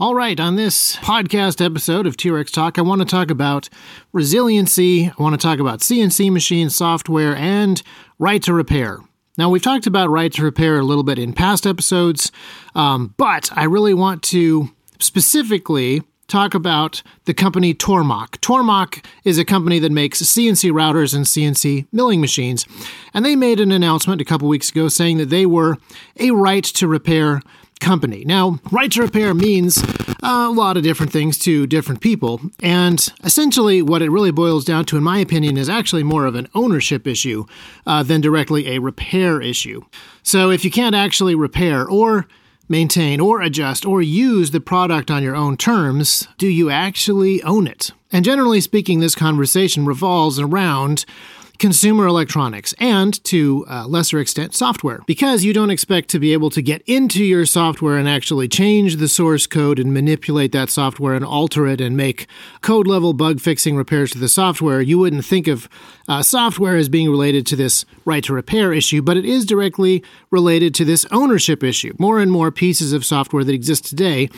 All right, on this podcast episode of T Rex Talk, I want to talk about resiliency. I want to talk about CNC machine software and right to repair. Now, we've talked about right to repair a little bit in past episodes, um, but I really want to specifically talk about the company Tormach. Tormach is a company that makes CNC routers and CNC milling machines, and they made an announcement a couple weeks ago saying that they were a right to repair company. Now, right to repair means a lot of different things to different people, and essentially what it really boils down to, in my opinion, is actually more of an ownership issue uh, than directly a repair issue. So if you can't actually repair or maintain or adjust or use the product on your own terms, do you actually own it? And generally speaking, this conversation revolves around consumer electronics and, to a lesser extent, software. Because you don't expect to be able to get into your software and actually change the source code and manipulate that software and alter it and make code level bug fixing repairs to the software, you wouldn't think of uh, software as being related to this right to repair issue, but it is directly related to this ownership issue. More and more pieces of software that exist today,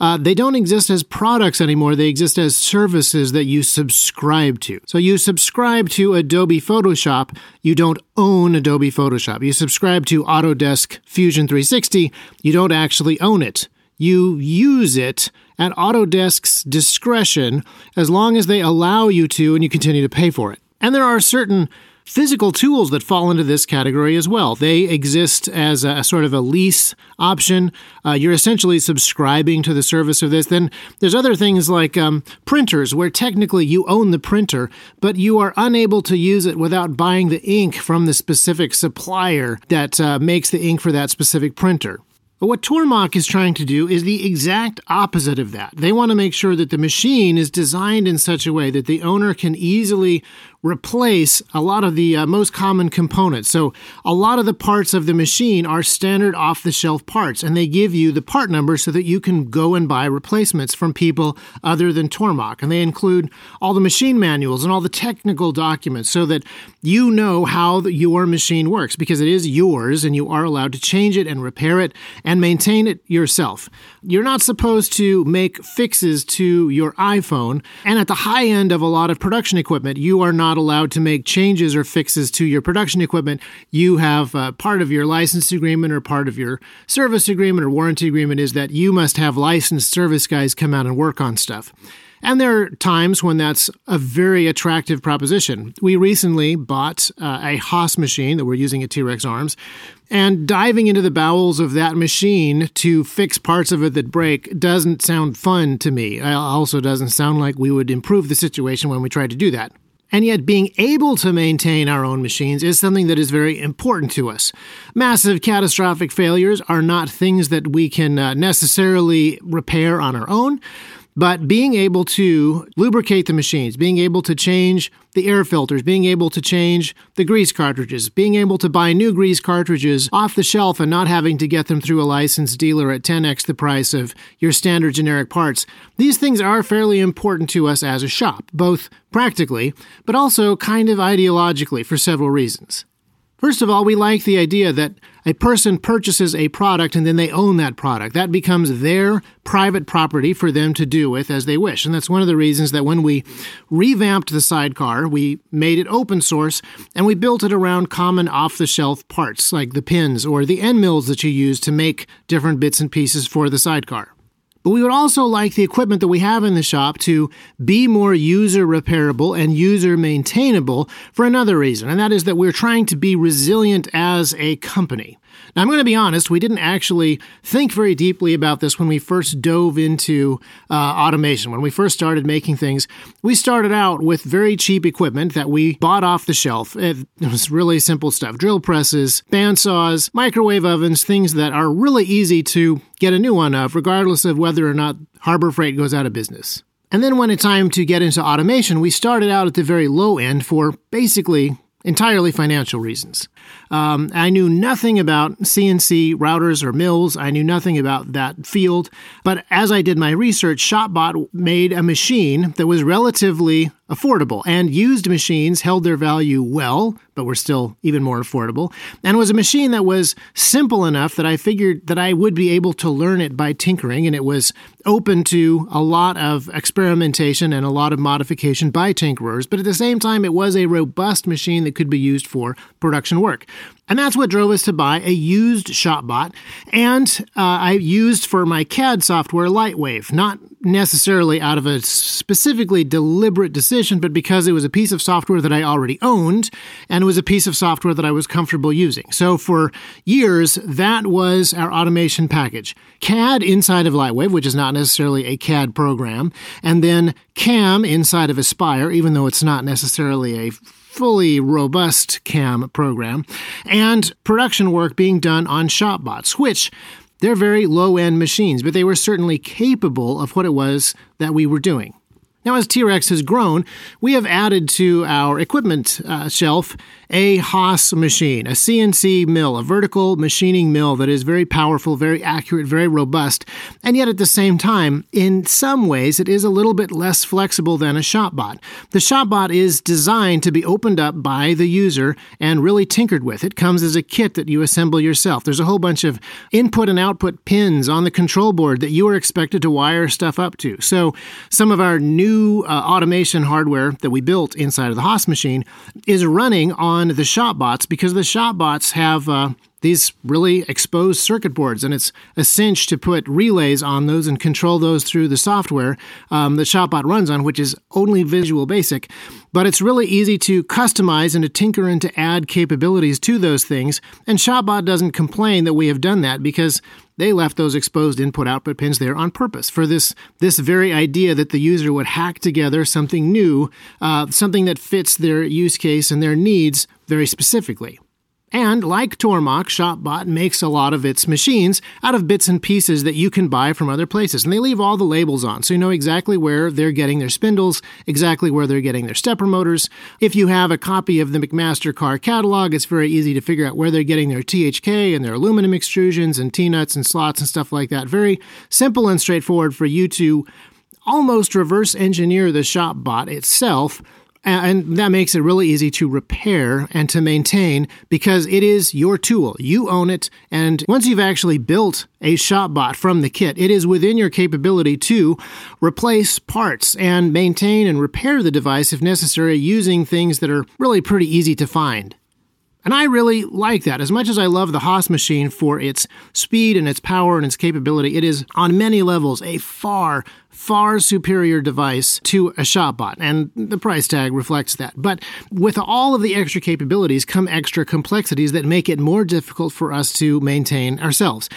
uh, they don't exist as products anymore, they exist as services that you subscribe to. So you subscribe to Adobe Photoshop, you don't own Adobe Photoshop. You subscribe to Autodesk Fusion 360, you don't actually own it. You use it at Autodesk's discretion as long as they allow you to and you continue to pay for it. And there are certain physical tools that fall into this category as well. They exist as a, a sort of a lease option. Uh, you're essentially subscribing to the service of this. Then there's other things like um, printers, where technically you own the printer, but you are unable to use it without buying the ink from the specific supplier that uh, makes the ink for that specific printer. But what Tormach is trying to do is the exact opposite of that. They want to make sure that the machine is designed in such a way that the owner can easily replace a lot of the uh, most common components. So, a lot of the parts of the machine are standard off the shelf parts, and they give you the part number so that you can go and buy replacements from people other than Tormach. And they include all the machine manuals and all the technical documents so that you know how your machine works because it is yours and you are allowed to change it and repair it and maintain it yourself. You're not supposed to make fixes to your iPhone, and at the high end of a lot of production equipment, you are not allowed to make changes or fixes to your production equipment, you have uh, part of your license agreement or part of your service agreement or warranty agreement is that you must have licensed service guys come out and work on stuff. And there are times when that's a very attractive proposition. We recently bought uh, a Haas machine that we're using at T Rex Arms, and diving into the bowels of that machine to fix parts of it that break doesn't sound fun to me. It also doesn't sound like we would improve the situation when we tried to do that. And yet, being able to maintain our own machines is something that is very important to us. Massive catastrophic failures are not things that we can uh, necessarily repair on our own. But being able to lubricate the machines, being able to change the air filters, being able to change the grease cartridges, being able to buy new grease cartridges off the shelf and not having to get them through a licensed dealer at 10x the price of your standard generic parts, these things are fairly important to us as a shop, both practically, but also kind of ideologically for several reasons. First of all, we like the idea that a person purchases a product and then they own that product. That becomes their private property for them to do with as they wish. And that's one of the reasons that when we revamped the sidecar, we made it open source and we built it around common off the shelf parts like the pins or the end mills that you use to make different bits and pieces for the sidecar. But we would also like the equipment that we have in the shop to be more user repairable and user maintainable for another reason, and that is that we're trying to be resilient as a company. Now, I'm going to be honest, we didn't actually think very deeply about this when we first dove into uh, automation. When we first started making things, we started out with very cheap equipment that we bought off the shelf. It, was really simple stuff drill presses, bandsaws, microwave ovens, things that are really easy to get a new one of, regardless of whether or not Harbor Freight goes out of business. And then when it's time to get into automation, we started out at the very low end for basically entirely financial reasons. Um, I knew nothing about CNC routers or mills. I knew nothing about that field. But as I did my research, ShopBot made a machine that was relatively affordable, and used machines held their value well but were still even more affordable. And it was a machine that was simple enough that I figured that I would be able to learn it by tinkering. And it was open to a lot of experimentation and a lot of modification by tinkerers. But at the same time, it was a robust machine that could be used for production work. And that's what drove us to buy a used ShopBot. And uh, I used for my CAD software Lightwave, not necessarily out of a specifically deliberate decision, but because it was a piece of software that I already owned and it was a piece of software that I was comfortable using. So for years, that was our automation package. CAD inside of Lightwave, which is not necessarily a CAD program, and then CAM inside of Aspire, even though it's not necessarily a fully robust CAM program, and production work being done on ShopBots, which they're very low end machines, but they were certainly capable of what it was that we were doing. Now, as T-Rex has grown, we have added to our equipment uh, shelf a Haas machine, a CNC mill, a vertical machining mill that is very powerful, very accurate, very robust, and yet at the same time, in some ways, it is a little bit less flexible than a ShopBot. The ShopBot is designed to be opened up by the user and really tinkered with. It comes as a kit that you assemble yourself. There's a whole bunch of input and output pins on the control board that you are expected to wire stuff up to. So, some of our new uh, automation hardware that we built inside of the Haas machine is running on on the ShopBots because the ShopBots have uh, these really exposed circuit boards, and it's a cinch to put relays on those and control those through the software um, that ShopBot runs on, which is only Visual Basic. But it's really easy to customize and to tinker and to add capabilities to those things, and ShopBot doesn't complain that we have done that because they left those exposed input-output pins there on purpose for this this very idea that the user would hack together something new, uh, something that fits their use case and their needs very specifically. And like Tormach, ShopBot makes a lot of its machines out of bits and pieces that you can buy from other places. And they leave all the labels on, so you know exactly where they're getting their spindles, exactly where they're getting their stepper motors. If you have a copy of the McMaster-Carr catalog, it's very easy to figure out where they're getting their THK and their aluminum extrusions and T-nuts and slots and stuff like that. Very simple and straightforward for you to almost reverse engineer the ShopBot itself and that makes it really easy to repair and to maintain because it is your tool. You own it. And once you've actually built a ShopBot from the kit, it is within your capability to replace parts and maintain and repair the device if necessary using things that are really pretty easy to find. And I really like that. As much as I love the Haas machine for its speed and its power and its capability, it is on many levels a far, far superior device to a ShopBot, and the price tag reflects that. But with all of the extra capabilities come extra complexities that make it more difficult for us to maintain ourselves.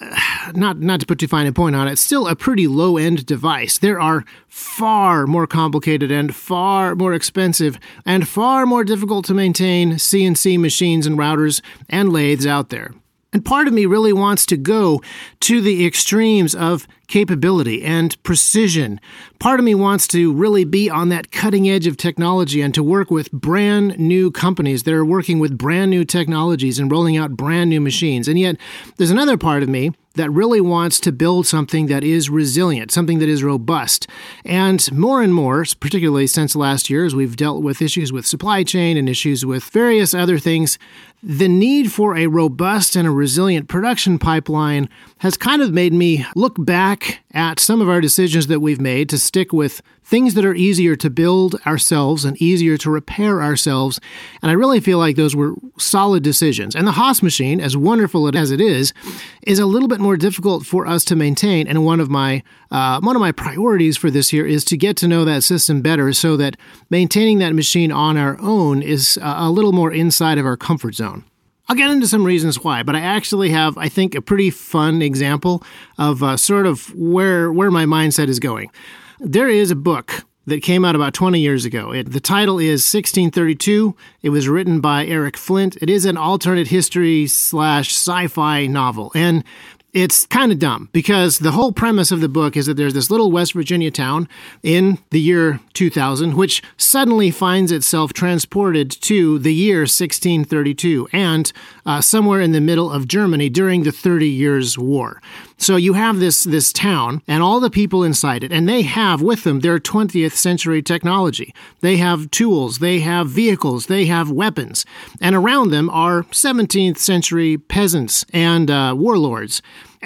Uh, not, not to put too fine a point on it, still a pretty low end device. There are far more complicated and far more expensive and far more difficult to maintain CNC machines and routers and lathes out there. And part of me really wants to go to the extremes of capability and precision. Part of me wants to really be on that cutting edge of technology and to work with brand new companies that are working with brand new technologies and rolling out brand new machines. And yet, there's another part of me that really wants to build something that is resilient, something that is robust. And more and more, particularly since last year, as we've dealt with issues with supply chain and issues with various other things, the need for a robust and a resilient production pipeline has kind of made me look back at some of our decisions that we've made to stick with things that are easier to build ourselves and easier to repair ourselves. And I really feel like those were solid decisions. And the Haas machine, as wonderful as it is, is a little bit more difficult for us to maintain. And one of my uh, one of my priorities for this year is to get to know that system better, so that maintaining that machine on our own is a little more inside of our comfort zone. I'll get into some reasons why, but I actually have, I think, a pretty fun example of uh, sort of where where my mindset is going. There is a book that came out about 20 years ago. It, the title is 1632. It was written by Eric Flint. It is an alternate history slash sci-fi novel, and it's kind of dumb because the whole premise of the book is that there's this little West Virginia town in the year 2000, which suddenly finds itself transported to the year 1632 and uh, somewhere in the middle of Germany during the Thirty Years' War. So you have this this town and all the people inside it, and they have with them their 20th century technology. They have tools, they have vehicles, they have weapons, and around them are 17th century peasants and uh, warlords.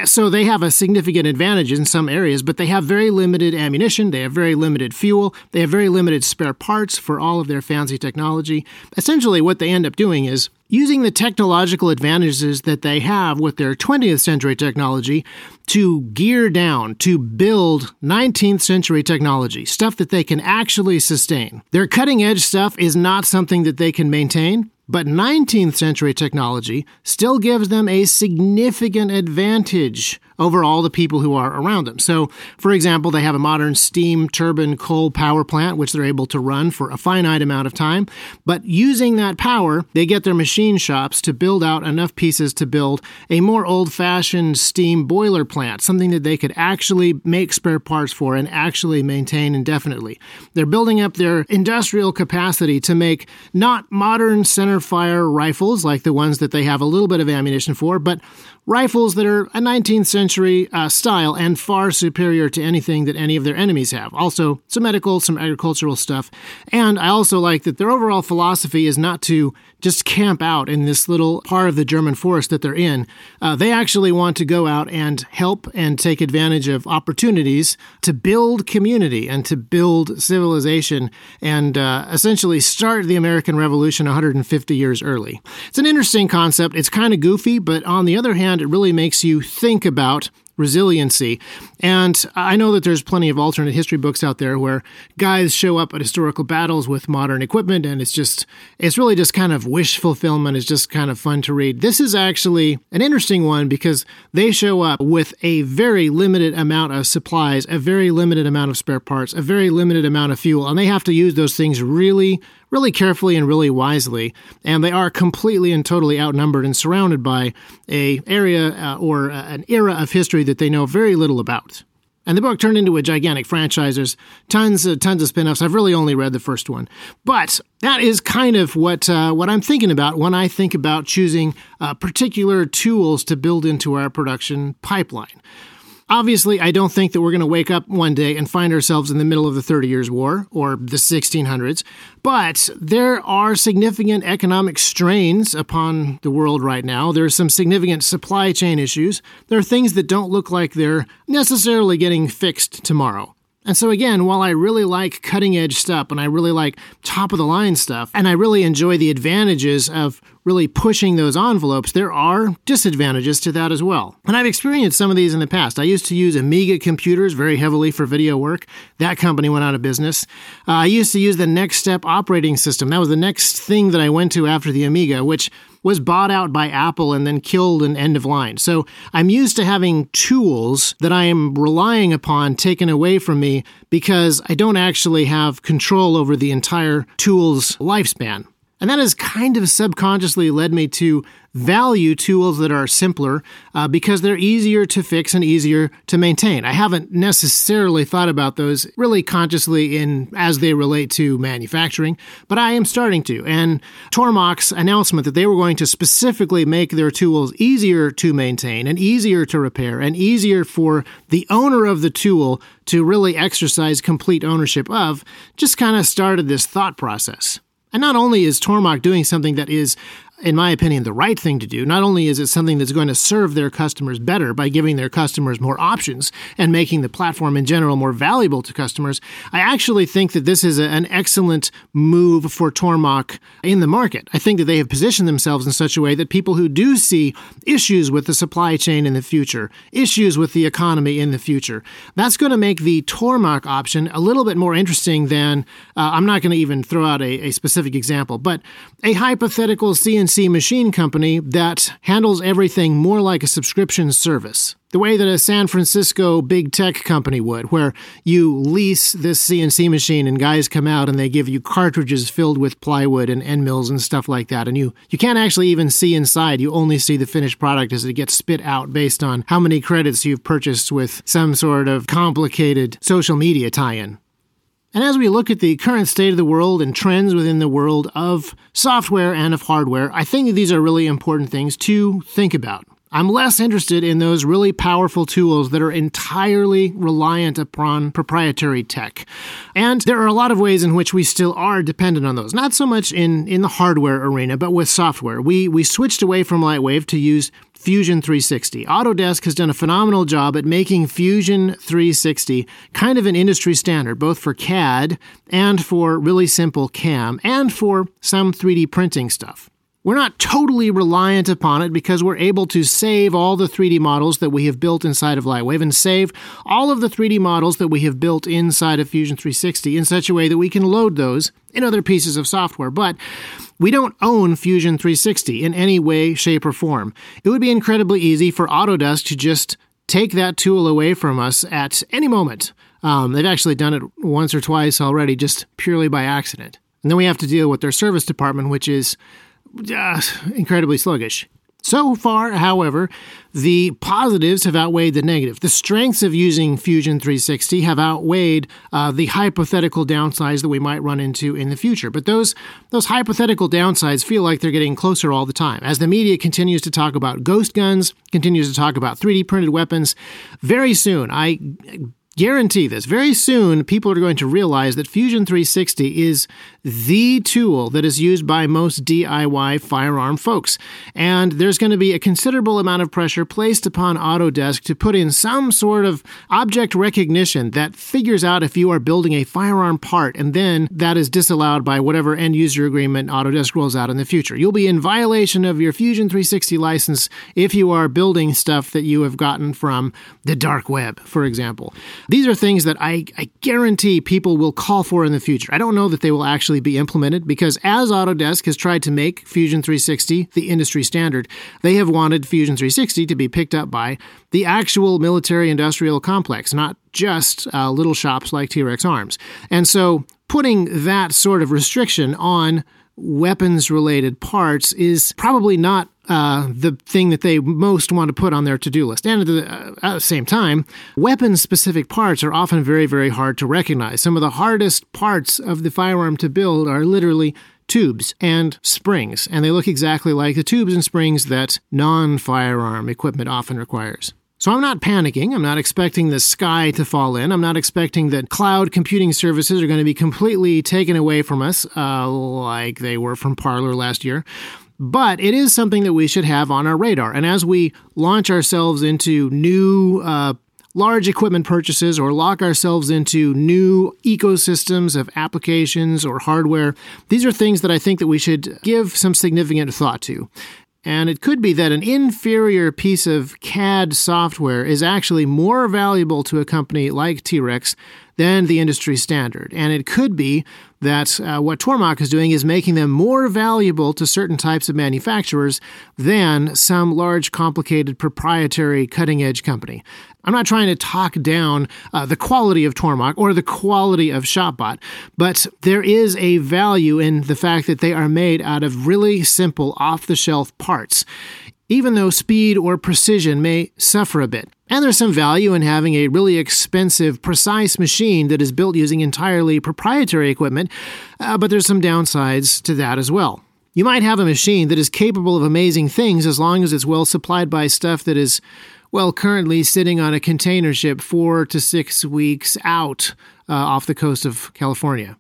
So they have a significant advantage in some areas, but they have very limited ammunition, they have very limited fuel, they have very limited spare parts for all of their fancy technology. Essentially, what they end up doing is using the technological advantages that they have with their 20th century technology to gear down to build 19th century technology, stuff that they can actually sustain. Their cutting edge stuff is not something that they can maintain. But 19th century technology still gives them a significant advantage over all the people who are around them. So, for example, they have a modern steam turbine coal power plant, which they're able to run for a finite amount of time. But using that power, they get their machine shops to build out enough pieces to build a more old fashioned steam boiler plant, something that they could actually make spare parts for and actually maintain indefinitely. They're building up their industrial capacity to make not modern center fire rifles like the ones that they have a little bit of ammunition for, but rifles that are a 19th century uh, style and far superior to anything that any of their enemies have. Also, some medical, some agricultural stuff. And I also like that their overall philosophy is not to just camp out in this little part of the German forest that they're in. Uh, they actually want to go out and help and take advantage of opportunities to build community and to build civilization and uh, essentially start the American Revolution 150 years early. It's an interesting concept. It's kind of goofy, but on the other hand, it really makes you think about resiliency. And I know that there's plenty of alternate history books out there where guys show up at historical battles with modern equipment and it's just it's really just kind of wish fulfillment it's just kind of fun to read. This is actually an interesting one because they show up with a very limited amount of supplies, a very limited amount of spare parts, a very limited amount of fuel, and they have to use those things really really carefully and really wisely, and they are completely and totally outnumbered and surrounded by a area uh, or uh, an era of history that they know very little about. And the book turned into a gigantic franchise. There's tons, uh, tons of spin-offs. I've really only read the first one, but that is kind of what uh, what I'm thinking about when I think about choosing uh, particular tools to build into our production pipeline. Obviously, I don't think that we're going to wake up one day and find ourselves in the middle of the Thirty Years' War or the 1600s, but there are significant economic strains upon the world right now. There are some significant supply chain issues. There are things that don't look like they're necessarily getting fixed tomorrow. And so, again, while I really like cutting edge stuff and I really like top of the line stuff, and I really enjoy the advantages of really pushing those envelopes, there are disadvantages to that as well. And I've experienced some of these in the past. I used to use Amiga computers very heavily for video work. That company went out of business. Uh, I used to use the NeXTSTEP operating system. That was the next thing that I went to after the Amiga, which was bought out by Apple and then killed in end of line. So I'm used to having tools that I am relying upon taken away from me because I don't actually have control over the entire tool's lifespan. And that has kind of subconsciously led me to value tools that are simpler uh, because they're easier to fix and easier to maintain. I haven't necessarily thought about those really consciously in as they relate to manufacturing, but I am starting to. And Tormach's announcement that they were going to specifically make their tools easier to maintain and easier to repair and easier for the owner of the tool to really exercise complete ownership of just kind of started this thought process. And not only is Tormach doing something that is in my opinion, the right thing to do. Not only is it something that's going to serve their customers better by giving their customers more options and making the platform in general more valuable to customers, I actually think that this is a, an excellent move for Tormach in the market. I think that they have positioned themselves in such a way that people who do see issues with the supply chain in the future, issues with the economy in the future, that's going to make the Tormach option a little bit more interesting than uh, I'm not going to even throw out a, a specific example, but a hypothetical CNC CNC machine company that handles everything more like a subscription service. The way that a San Francisco big tech company would, where you lease this CNC machine and guys come out and they give you cartridges filled with plywood and end mills and stuff like that. And you, you can't actually even see inside. You only see the finished product as it gets spit out based on how many credits you've purchased with some sort of complicated social media tie in. And as we look at the current state of the world and trends within the world of software and of hardware, I think these are really important things to think about. I'm less interested in those really powerful tools that are entirely reliant upon proprietary tech. And there are a lot of ways in which we still are dependent on those. Not so much in, in the hardware arena, but with software. We, we switched away from Lightwave to use Fusion 360. Autodesk has done a phenomenal job at making Fusion 360 kind of an industry standard, both for CAD and for really simple CAM and for some 3D printing stuff. We're not totally reliant upon it because we're able to save all the 3D models that we have built inside of Lightwave and save all of the 3D models that we have built inside of Fusion 360 in such a way that we can load those in other pieces of software. But we don't own Fusion 360 in any way, shape, or form. It would be incredibly easy for Autodesk to just take that tool away from us at any moment. Um, they've actually done it once or twice already, just purely by accident. And then we have to deal with their service department, which is uh, incredibly sluggish. So far, however, the positives have outweighed the negative. The strengths of using Fusion 360 have outweighed uh, the hypothetical downsides that we might run into in the future. But those those hypothetical downsides feel like they're getting closer all the time. As the media continues to talk about ghost guns, continues to talk about 3D printed weapons, very soon I guarantee this very soon people are going to realize that Fusion 360 is the tool that is used by most DIY firearm folks. And there's going to be a considerable amount of pressure placed upon Autodesk to put in some sort of object recognition that figures out if you are building a firearm part, and then that is disallowed by whatever end user agreement Autodesk rolls out in the future. You'll be in violation of your Fusion 360 license if you are building stuff that you have gotten from the dark web, for example. These are things that I, I guarantee people will call for in the future. I don't know that they will actually be implemented because as Autodesk has tried to make Fusion 360 the industry standard, they have wanted Fusion 360 to be picked up by the actual military industrial complex, not just uh, little shops like T Rex Arms. And so putting that sort of restriction on weapons related parts is probably not uh, the thing that they most want to put on their to do list. And at the, uh, at the same time, weapon specific parts are often very, very hard to recognize. Some of the hardest parts of the firearm to build are literally tubes and springs, and they look exactly like the tubes and springs that non firearm equipment often requires. So I'm not panicking. I'm not expecting the sky to fall in. I'm not expecting that cloud computing services are going to be completely taken away from us, uh, like they were from Parler last year. But it is something that we should have on our radar. And as we launch ourselves into new uh, large equipment purchases or lock ourselves into new ecosystems of applications or hardware, these are things that I think that we should give some significant thought to. And it could be that an inferior piece of CAD software is actually more valuable to a company like T Rex than the industry standard. And it could be that uh, what Tormach is doing is making them more valuable to certain types of manufacturers than some large, complicated, proprietary, cutting edge company. I'm not trying to talk down uh, the quality of Tormach or the quality of ShopBot, but there is a value in the fact that they are made out of really simple, off the shelf parts, even though speed or precision may suffer a bit. And there's some value in having a really expensive, precise machine that is built using entirely proprietary equipment, uh, but there's some downsides to that as well. You might have a machine that is capable of amazing things as long as it's well supplied by stuff that is well, currently sitting on a container ship four to six weeks out uh, off the coast of California.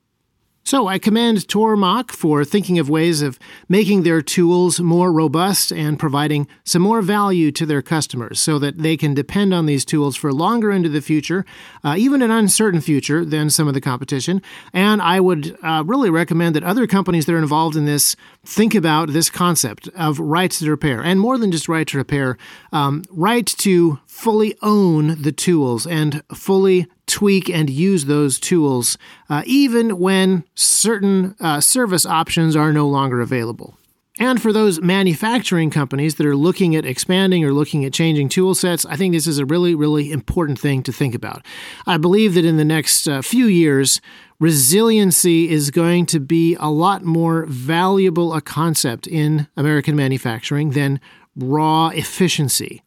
So I commend Tormach for thinking of ways of making their tools more robust and providing some more value to their customers so that they can depend on these tools for longer into the future, uh, even an uncertain future than some of the competition. And I would uh, really recommend that other companies that are involved in this think about this concept of rights to repair, and more than just right to repair, um, right to fully own the tools and fully tweak and use those tools, uh, even when certain uh, service options are no longer available. And for those manufacturing companies that are looking at expanding or looking at changing tool sets, I think this is a really, really important thing to think about. I believe that in the next uh, few years, resiliency is going to be a lot more valuable a concept in American manufacturing than raw efficiency.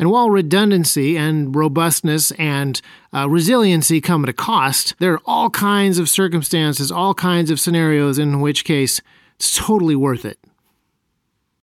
And while redundancy and robustness and uh, resiliency come at a cost, there are all kinds of circumstances, all kinds of scenarios in which case it's totally worth it.